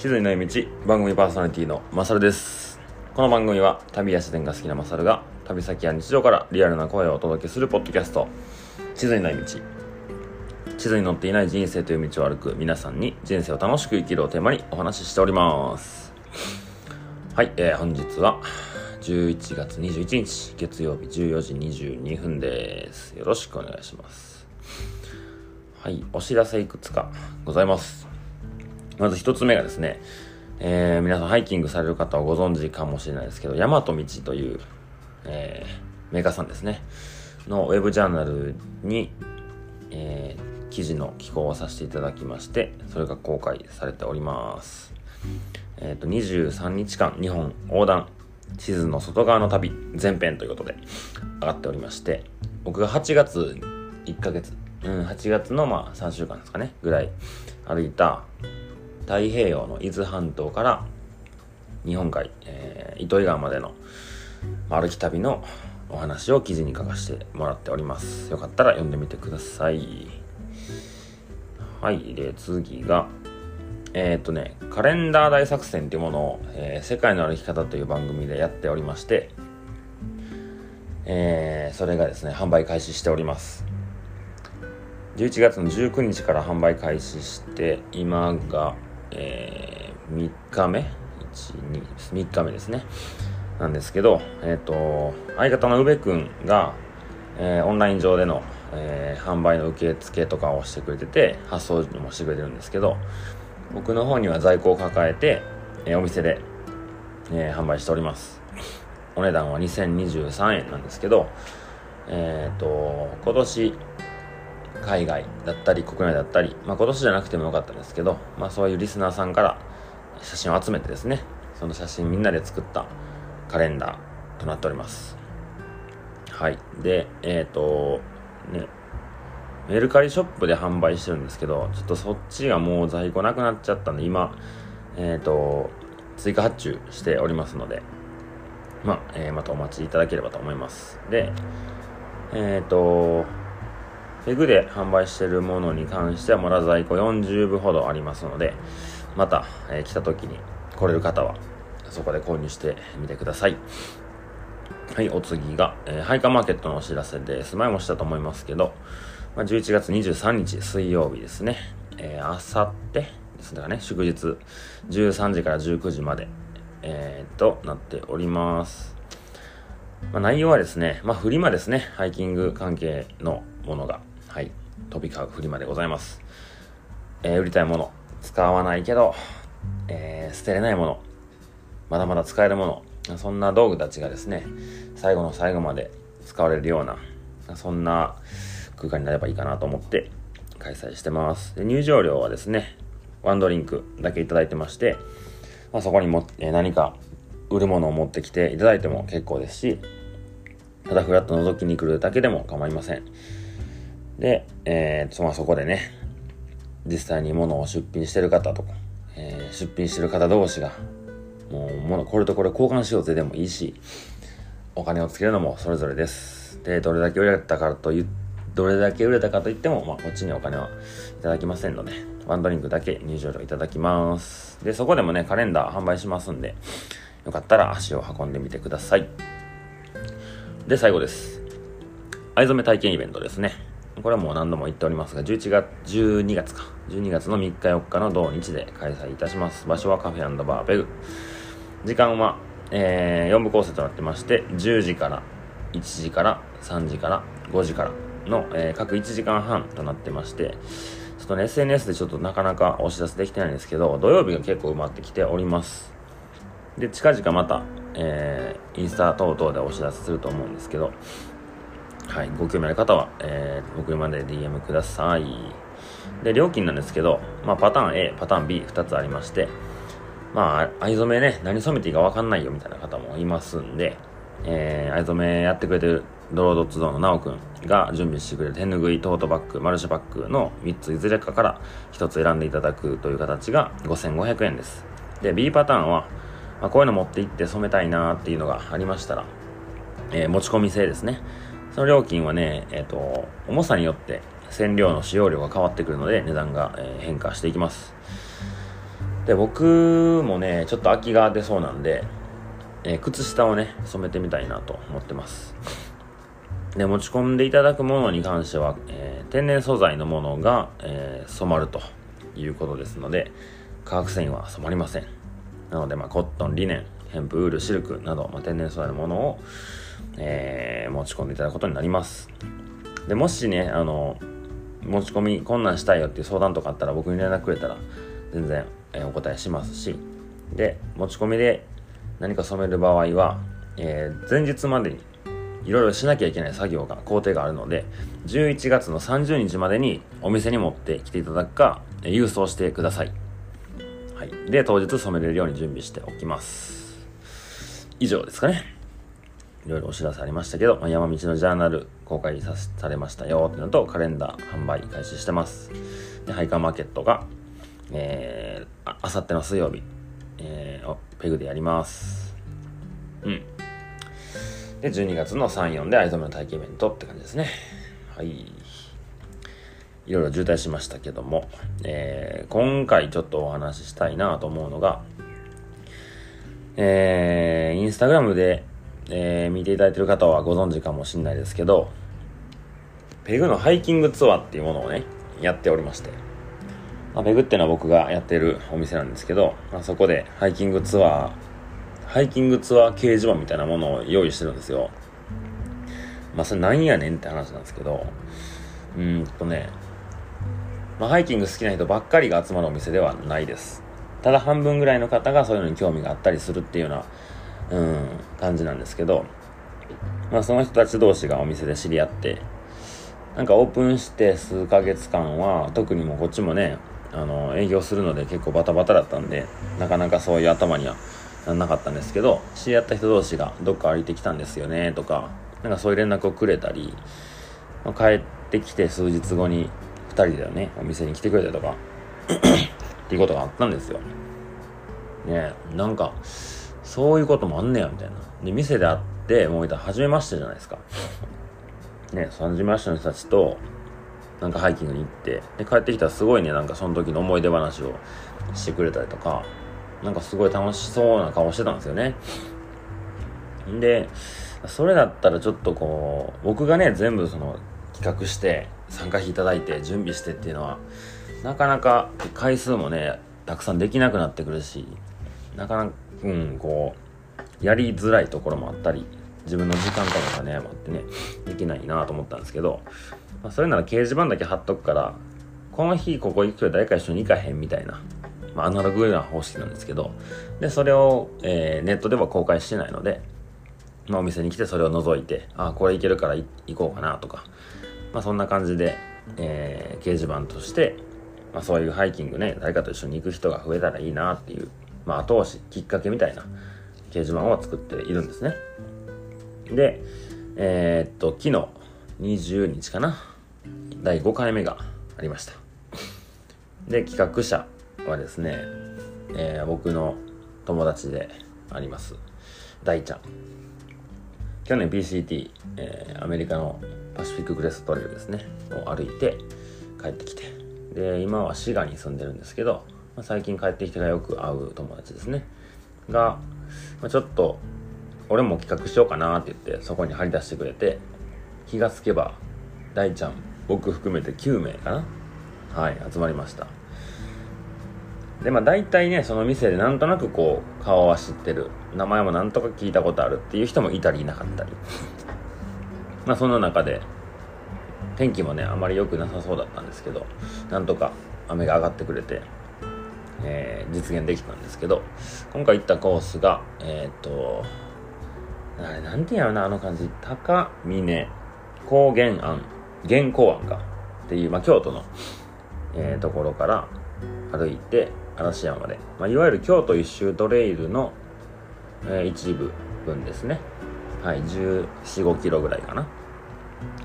地図にの道番組パーソナリティのマサルです。この番組は旅や自然が好きなマサルが旅先や日常からリアルな声をお届けするポッドキャスト。地図にない道地図に載っていない人生という道を歩く皆さんに人生を楽しく生きるをテーマにお話ししております。はい、えー、本日は11月21日月曜日14時22分です。よろしくお願いします。はいお知らせいくつかございます。まず一つ目がですね、えー、皆さんハイキングされる方はご存知かもしれないですけど、大和道という、えー、メーカーさんですね、のウェブジャーナルに、えー、記事の寄稿をさせていただきまして、それが公開されております。えっ、ー、と、23日間日本横断地図の外側の旅前編ということで上がっておりまして、僕が8月1ヶ月、うん、8月のまあ3週間ですかね、ぐらい歩いた太平洋の伊豆半島から日本海、えー、糸魚川までの歩き旅のお話を記事に書かせてもらっております。よかったら読んでみてください。はい。で、次が、えっ、とね、カレンダー大作戦っていうものを、えー、世界の歩き方という番組でやっておりまして、えー、それがですね、販売開始しております。11月の19日から販売開始して、今が、えー、3日目、3日目ですね。なんですけど、え、ー、と、相方の宇部君が、えー、オンライン上での、えー、販売の受付とかをしてくれてて、発送もしてくれてるんですけど、僕の方には在庫を抱えて、えー、お店で、えー、販売しております。お値段は2023円なんですけど、えっ、ー、と、今年、海外だったり国内だったり、まあ、今年じゃなくてもよかったんですけど、まあ、そういうリスナーさんから写真を集めてですねその写真みんなで作ったカレンダーとなっております。はい。でえっ、ー、とねメルカリショップで販売してるんですけどちょっとそっちがもう在庫なくなっちゃったんで今えっ、ー、と追加発注しておりますのでまあ、えー、またお待ちいただければと思います。でえっ、とペグで販売しているものに関してはまだ在庫40部ほどありますので、また、えー、来た時に来れる方はそこで購入してみてください。はい、お次が、えー、ハイカーマーケットのお知らせです。前もしたと思いますけど、まあ、11月23日水曜日ですね、えー、あさってですからね、祝日13時から19時まで、えー、となっております。まあ、内容はですね、まあ、フリマですね、ハイキング関係のものがはい、飛び交うフリマでございます。えー、売りたいもの、使わないけど、えー、捨てれないもの、まだまだ使えるもの、そんな道具たちがですね、最後の最後まで使われるような、そんな空間になればいいかなと思って開催してます。で入場料はですね、ワンドリンクだけいただいてまして、まあ、そこにも、えー、何か売るものを持ってきていただいても結構ですし、ただフラッと覗きに来るだけでも構いません。で、えー、まあ、そこでね、実際に物を出品してる方とか、えー、出品してる方同士が、もう物、これとこれ交換しようぜでもいいし、お金をつけるのもそれぞれです。で、どれだけ売れたかとい、どれだけ売れたかといっても、まあ、こっちにお金はいただきませんので、ワンドリンクだけ入場料いただきます。で、そこでもね、カレンダー販売しますんで、よかったら足を運んでみてください。で、最後です。藍染め体験イベントですね。これはもう何度も言っておりますが、11月、12月か。12月の3日4日の同日で開催いたします。場所はカフェバーペグ。時間は、えー、4部構成となってまして、10時から、1時から、3時から、5時からの、えー、各1時間半となってまして、ちょっとね、SNS でちょっとなかなかお知らせできてないんですけど、土曜日が結構埋まってきております。で、近々また、えー、インスタ等々でお知らせすると思うんですけど、はい、ご興味ある方は、えー、僕まで DM ください。で、料金なんですけど、まあ、パターン A、パターン B、2つありまして、まあ、藍染めね、何染めていいかわかんないよみたいな方もいますんで、えー、藍染めやってくれてるドロードッツゾーのなおくんが準備してくれる手ぬぐい、トートバッグ、マルチバッグの3ついずれかから1つ選んでいただくという形が5500円です。で、B パターンは、まあ、こういうの持って行って染めたいなっていうのがありましたら、えー、持ち込み制ですね。その料金はね、えっ、ー、と、重さによって染料の使用量が変わってくるので値段が、え、変化していきます。で僕もねちょっと空きが出そうなんで、えー、靴下をね染めてみたいなと思ってますで持ち込んでいただくものに関しては、えー、天然素材のものが、えー、染まるということですので化学繊維は染まりませんなので、まあ、コットンリネンヘンプウールシルクなど、まあ、天然素材のものを、えー、持ち込んでいただくことになります。でもしねあの持ち込み困難したいよっていう相談とかあったら僕に連絡くれたら全然、えー、お答えしますし。で持ち込みで何か染める場合は、えー、前日までにいろいろしなきゃいけない作業が工程があるので11月の30日までにお店に持ってきていただくか郵送してください、はい、で当日染めれるように準備しておきます。以上ですかね。いろいろお知らせありましたけど、まあ、山道のジャーナル公開さされましたよっていうのとカレンダー販売開始してます。でハイカーマーケットがえー、あさっての水曜日、えー、ペグでやります。うん。で12月の34で藍染めの体験イベントって感じですね。はい。いろいろ渋滞しましたけども、えー、今回ちょっとお話ししたいなと思うのが、えー、インスタグラムで、えー、見ていただいてる方はご存知かもしれないですけど、ペグのハイキングツアーっていうものをね、やっておりまして、まあ、ペグっていうのは僕がやってるお店なんですけど、まあ、そこでハイキングツアー、ハイキングツアー掲示板みたいなものを用意してるんですよ。まあ、それなんやねんって話なんですけど、うんとね、まあ、ハイキング好きな人ばっかりが集まるお店ではないです。ただ半分ぐらいの方がそういうのに興味があったりするっていうような、うん、感じなんですけど、まあその人たち同士がお店で知り合って、なんかオープンして数ヶ月間は、特にもうこっちもね、あの、営業するので結構バタバタだったんで、なかなかそういう頭にはなんなかったんですけど、知り合った人同士がどっか歩いてきたんですよね、とか、なんかそういう連絡をくれたり、まあ、帰ってきて数日後に2人でねお店に来てくれたりとか っていうことがあったんですよ。ねなんかそういうこともあんねやみたいな。で店で会ってもういたら初めましてじゃないですか。ね初めましての人たちとなんかハイキングに行ってで帰ってきたらすごいねなんかその時の思い出話をしてくれたりとかなんかすごい楽しそうな顔してたんですよね。んでそれだったらちょっとこう僕がね全部その企画して参加費いただいて準備してっていうのはなかなか回数もねたくさんできなくなってくるしなかなかうんこうやりづらいところもあったり自分の時間とかがねあってねできないなと思ったんですけど、まあ、それなら掲示板だけ貼っとくからこの日ここ行くと誰か一緒に行かへんみたいな、まあ、アナログな方式なんですけどでそれを、えー、ネットでは公開してないので、まあ、お店に来てそれを覗いてあこれいけるから行こうかなとかまあ、そんな感じで、えー、掲示板として、まあ、そういうハイキングね誰かと一緒に行く人が増えたらいいなっていう、まあ、後押しきっかけみたいな掲示板を作っているんですね。でえー、っと昨日20日かな第5回目がありました。で企画者はですね、えー、僕の友達であります大ちゃん。去年 PCT、えー、アメリカのパシフィッククレストレルですねを歩いて帰ってきて。で今は滋賀に住んでるんですけど、まあ、最近帰ってきてからよく会う友達ですね。が、まあ、ちょっと俺も企画しようかなって言ってそこに張り出してくれて気がつけば大ちゃん僕含めて9名かな？はい集まりました。でまあ大体ねその店でなんとなくこう顔は知ってる。名前もなんとか聞いたことあるっていう人もいたりいなかったり。まあそんな中で天気もねあまり良くなさそうだったんですけどなんとか雨が上がってくれて、えー、実現できたんですけど今回行ったコースがえっ、とあれなんて言うやろなあの感じ。高峰高原庵原高庵か。っていう、まあ、京都の、えー、ところから歩いて嵐山まで、まあ、いわゆる京都一周トレイルの、えー、一部分ですね。はい1 4 5キロぐらいかな。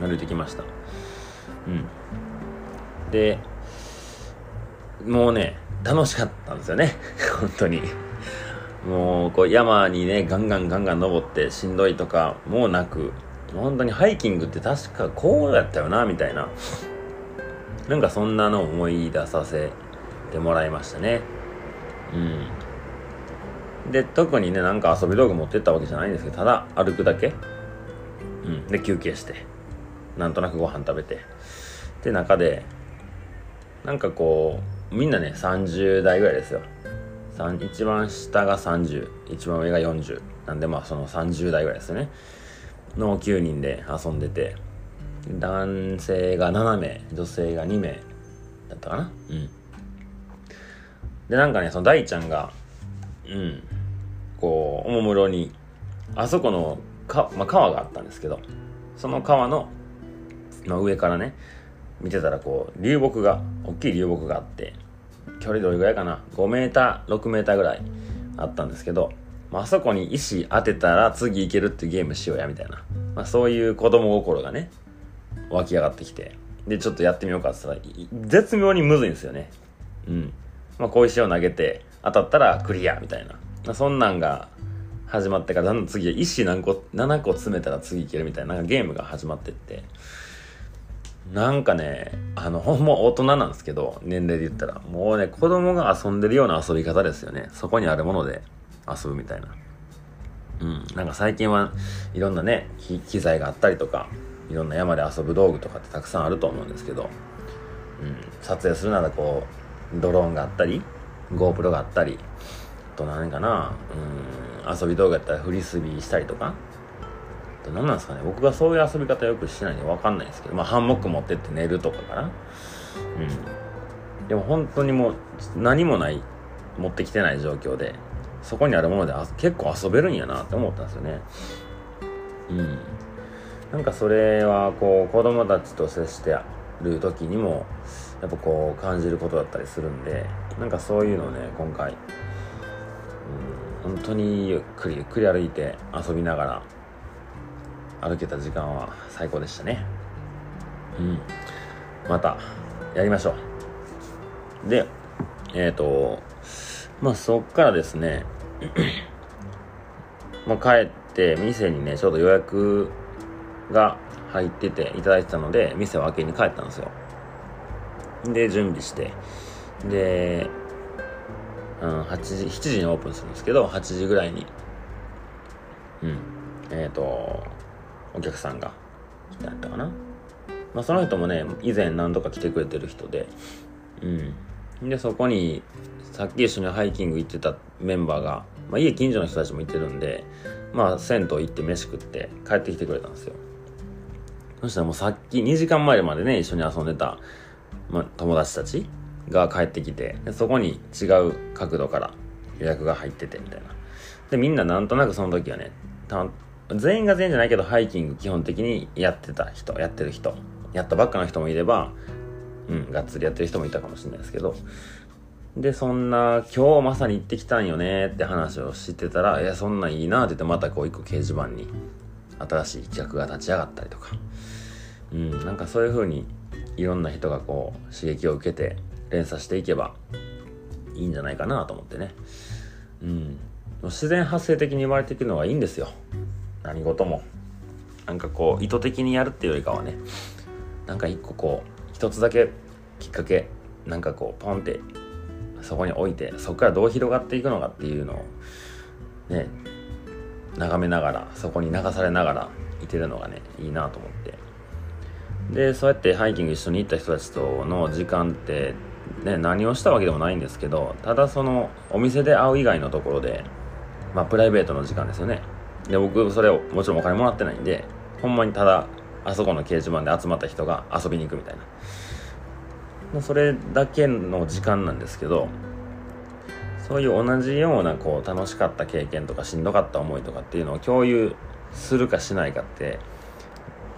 歩いてきました。うん。でもうね楽しかったんですよね。本当に。もうこう山にねガンガンガンガン登ってしんどいとかもなく。本当にハイキングって確かこうやったよなみたいな。なんかそんなの思い出させてもらいましたね。うん。で特にねなんか遊び道具持ってったわけじゃないんですけどただ歩くだけ。うん。で休憩して。なんとなくご飯食べて。で中でなんかこうみんなね30代ぐらいですよ。一番下が30一番上が40なんでまあその30代ぐらいですね。の9人で遊んでて。男性が7名女性が2名だったかな？うん。でなんかねその大ちゃんがうんこうおもむろにあそこのか、まあ、川があったんですけどその川のの上からね見てたらこう流木が大きい流木があって距離どれぐらいかな？5メーター6メーターぐらいあったんですけど、まあそこに石当てたら次いけるっていうゲームしようやみたいな、まあ、そういう子供心がね湧き上がってきて。でちょっとやってみようかって言ったら絶妙にむずいんですよね。うん。まあ小石を投げて当たったらクリアみたいな、まあ、そんなんが始まってからだんだん次石何個7個詰めたら次いけるみたいななんかゲームが始まってって。なんかね、あの、ほんま大人なんですけど、年齢で言ったら。もうね、子供が遊んでるような遊び方ですよね。そこにあるもので遊ぶみたいな。うん。なんか最近はいろんなね、機材があったりとか、いろんな山で遊ぶ道具とかってたくさんあると思うんですけど、うん。撮影するならこう、ドローンがあったり、GoPro があったり、あと何かな、うん、遊び道具やったらフリスビーしたりとか、何なんですかね。僕がそういう遊び方よくしないんで分かんないんですけどまあハンモック持ってって寝るとかかな。うん。でも本当にもう何もない持ってきてない状況でそこにあるもので結構遊べるんやなって思ったんですよね。うん。なんかそれはこう子供たちと接してる時にもやっぱこう感じることだったりするんでなんかそういうのをね今回、うん、本当にゆっくりゆっくり歩いて遊びながら歩けた時間は最高でしたね。うん。またやりましょう。でえっ、ー、とまあそっからですね。まあ帰って店にねちょうど予約が入ってていただいてたので店を開けに帰ったんですよ。で準備して。で、うん、8時7時にオープンするんですけど8時ぐらいに。うん。えっ、ー、とお客さんが来てあったかな。まあ、その人もね、以前何度か来てくれてる人で、うん。で、そこに、さっき一緒にハイキング行ってたメンバーが、まあ、家近所の人たちも行ってるんで、まあ、銭湯行って飯食って帰ってきてくれたんですよ。そしたらもうさっき2時間前までね、一緒に遊んでた、まあ、友達たちが帰ってきて、でそこに違う角度から予約が入っててみたいな。で、みんななんとなくその時はね、全員が全員じゃないけどハイキング基本的にやってた人やってる人やったばっかの人もいればうんがっつりやってる人もいたかもしれないですけど。でそんな今日まさに行ってきたんよねって話をしてたらいやそんなんいいなって言ってまたこう一個掲示板に新しい企画が立ち上がったりとか。うんなんかそういう風にいろんな人がこう刺激を受けて連鎖していけばいいんじゃないかなと思ってね。うん。自然発生的に生まれていくのがいいんですよ。何事も。なんかこう意図的にやるっていうよりかはねなんか一個こう一つだけきっかけなんかこうポンってそこに置いてそこからどう広がっていくのかっていうのをね眺めながらそこに流されながらいてるのがねいいなと思って。でそうやってハイキング一緒に行った人たちとの時間ってね何をしたわけでもないんですけどただそのお店で会う以外のところでまあプライベートの時間ですよね。で、僕、それをもちろんお金もらってないんで、ほんまにただ、あそこの掲示板で集まった人が遊びに行くみたいな。それだけの時間なんですけど、そういう同じようなこう楽しかった経験とかしんどかった思いとかっていうのを共有するかしないかって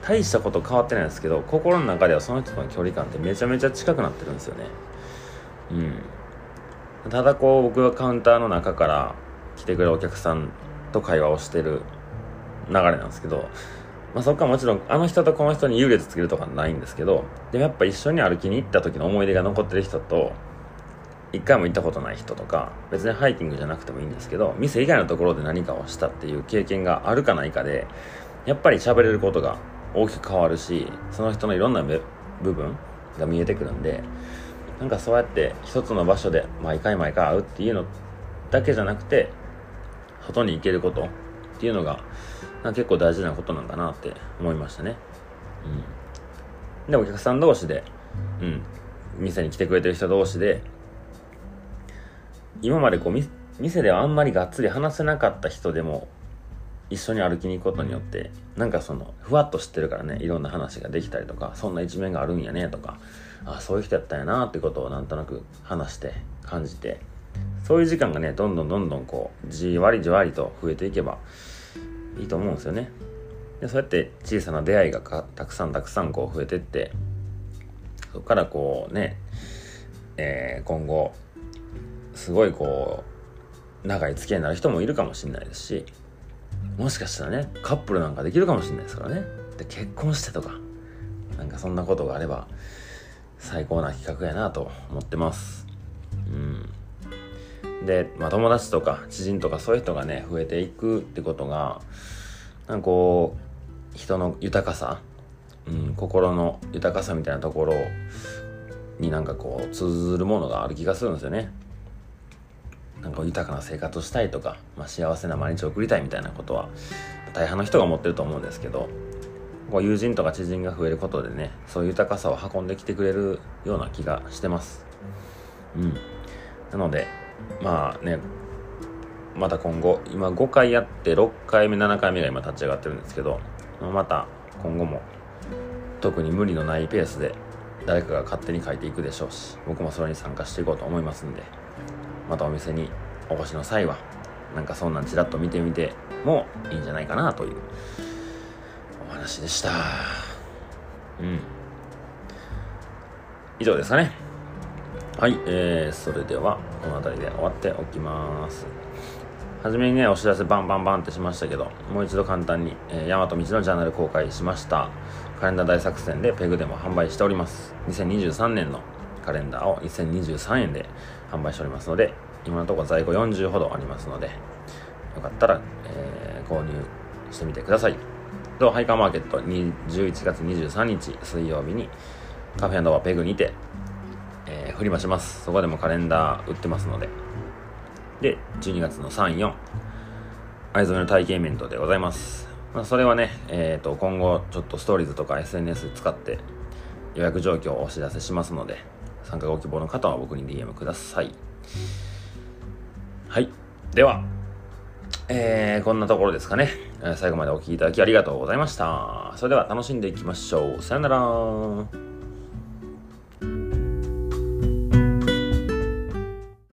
大したこと変わってないんですけど心の中ではその人との距離感ってめちゃめちゃ近くなってるんですよねうんただこう僕がカウンターの中から来てくれるお客さんと会話をしてる流れなんですけど、まあ、そっかもちろんあの人とこの人に優劣つけるとかないんですけどでもやっぱ一緒に歩きに行った時の思い出が残ってる人と一回も行ったことない人とか別にハイキングじゃなくてもいいんですけど店以外のところで何かをしたっていう経験があるかないかでやっぱり喋れることが大きく変わるしその人のいろんな部分が見えてくるんでなんかそうやって一つの場所で毎回毎回会うっていうのだけじゃなくて外に行けることっていうのが結構大事なことなんだなって思いましたね。うん。でお客さん同士でうん。店に来てくれてる人同士で今までこう店ではあんまりがっつり話せなかった人でも一緒に歩きに行くことによってなんかそのふわっと知ってるからねいろんな話ができたりとかそんな一面があるんやねとかあそういう人やったんやなってことをなんとなく話して感じてそういう時間がねどんどんどんどんこうじわりじわりと増えていけばいいと思うんですよね。でそうやって小さな出会いがたくさんたくさんこう増えてってそこからこうね、えー、今後すごいこう長い付き合いになる人もいるかもしれないですしもしかしたらねカップルなんかできるかもしれないですからね。で結婚してとかなんかそんなことがあれば最高な企画やなと思ってます。で、まあ、友達とか知人とかそういう人がね増えていくってことがなんかこう人の豊かさ、うん、心の豊かさみたいなところになんかこう通ずるものがある気がするんですよね。なんか豊かな生活をしたいとか、まあ、幸せな毎日を送りたいみたいなことは大半の人が思ってると思うんですけどこう友人とか知人が増えることでねそういう豊かさを運んできてくれるような気がしてます。うん。なのでまあねまた今後今5回やって6回目7回目が今立ち上がってるんですけどまた今後も特に無理のないペースで誰かが勝手に書いていくでしょうし僕もそれに参加していこうと思いますんでまたお店にお越しの際はなんかそんなんちらっと見てみてもいいんじゃないかなというお話でした。うん。以上ですかね。はい、えー、それではこの辺りで終わっておきます。はじめにねお知らせバンバンバンってしましたけどもう一度簡単に、えー、大和道のジャーナル公開しました。カレンダー大作戦でペグでも販売しております。2023年のカレンダーを1023円で販売しておりますので今のところ在庫40ほどありますのでよかったら、えー、購入してみてください。とハイカーマーケット11月23日水曜日にカフェバーペグにて、えー、振り回します。そこでもカレンダー売ってますので。で12月の34藍染めの体験イベントでございます。まあ、それはね、えーと、今後ちょっとストーリーズとか SNS 使って予約状況をお知らせしますので参加ご希望の方は僕に DM ください。はい。ではえー、こんなところですかね、最後までお聴きいただきありがとうございました。それでは楽しんでいきましょう。さよなら。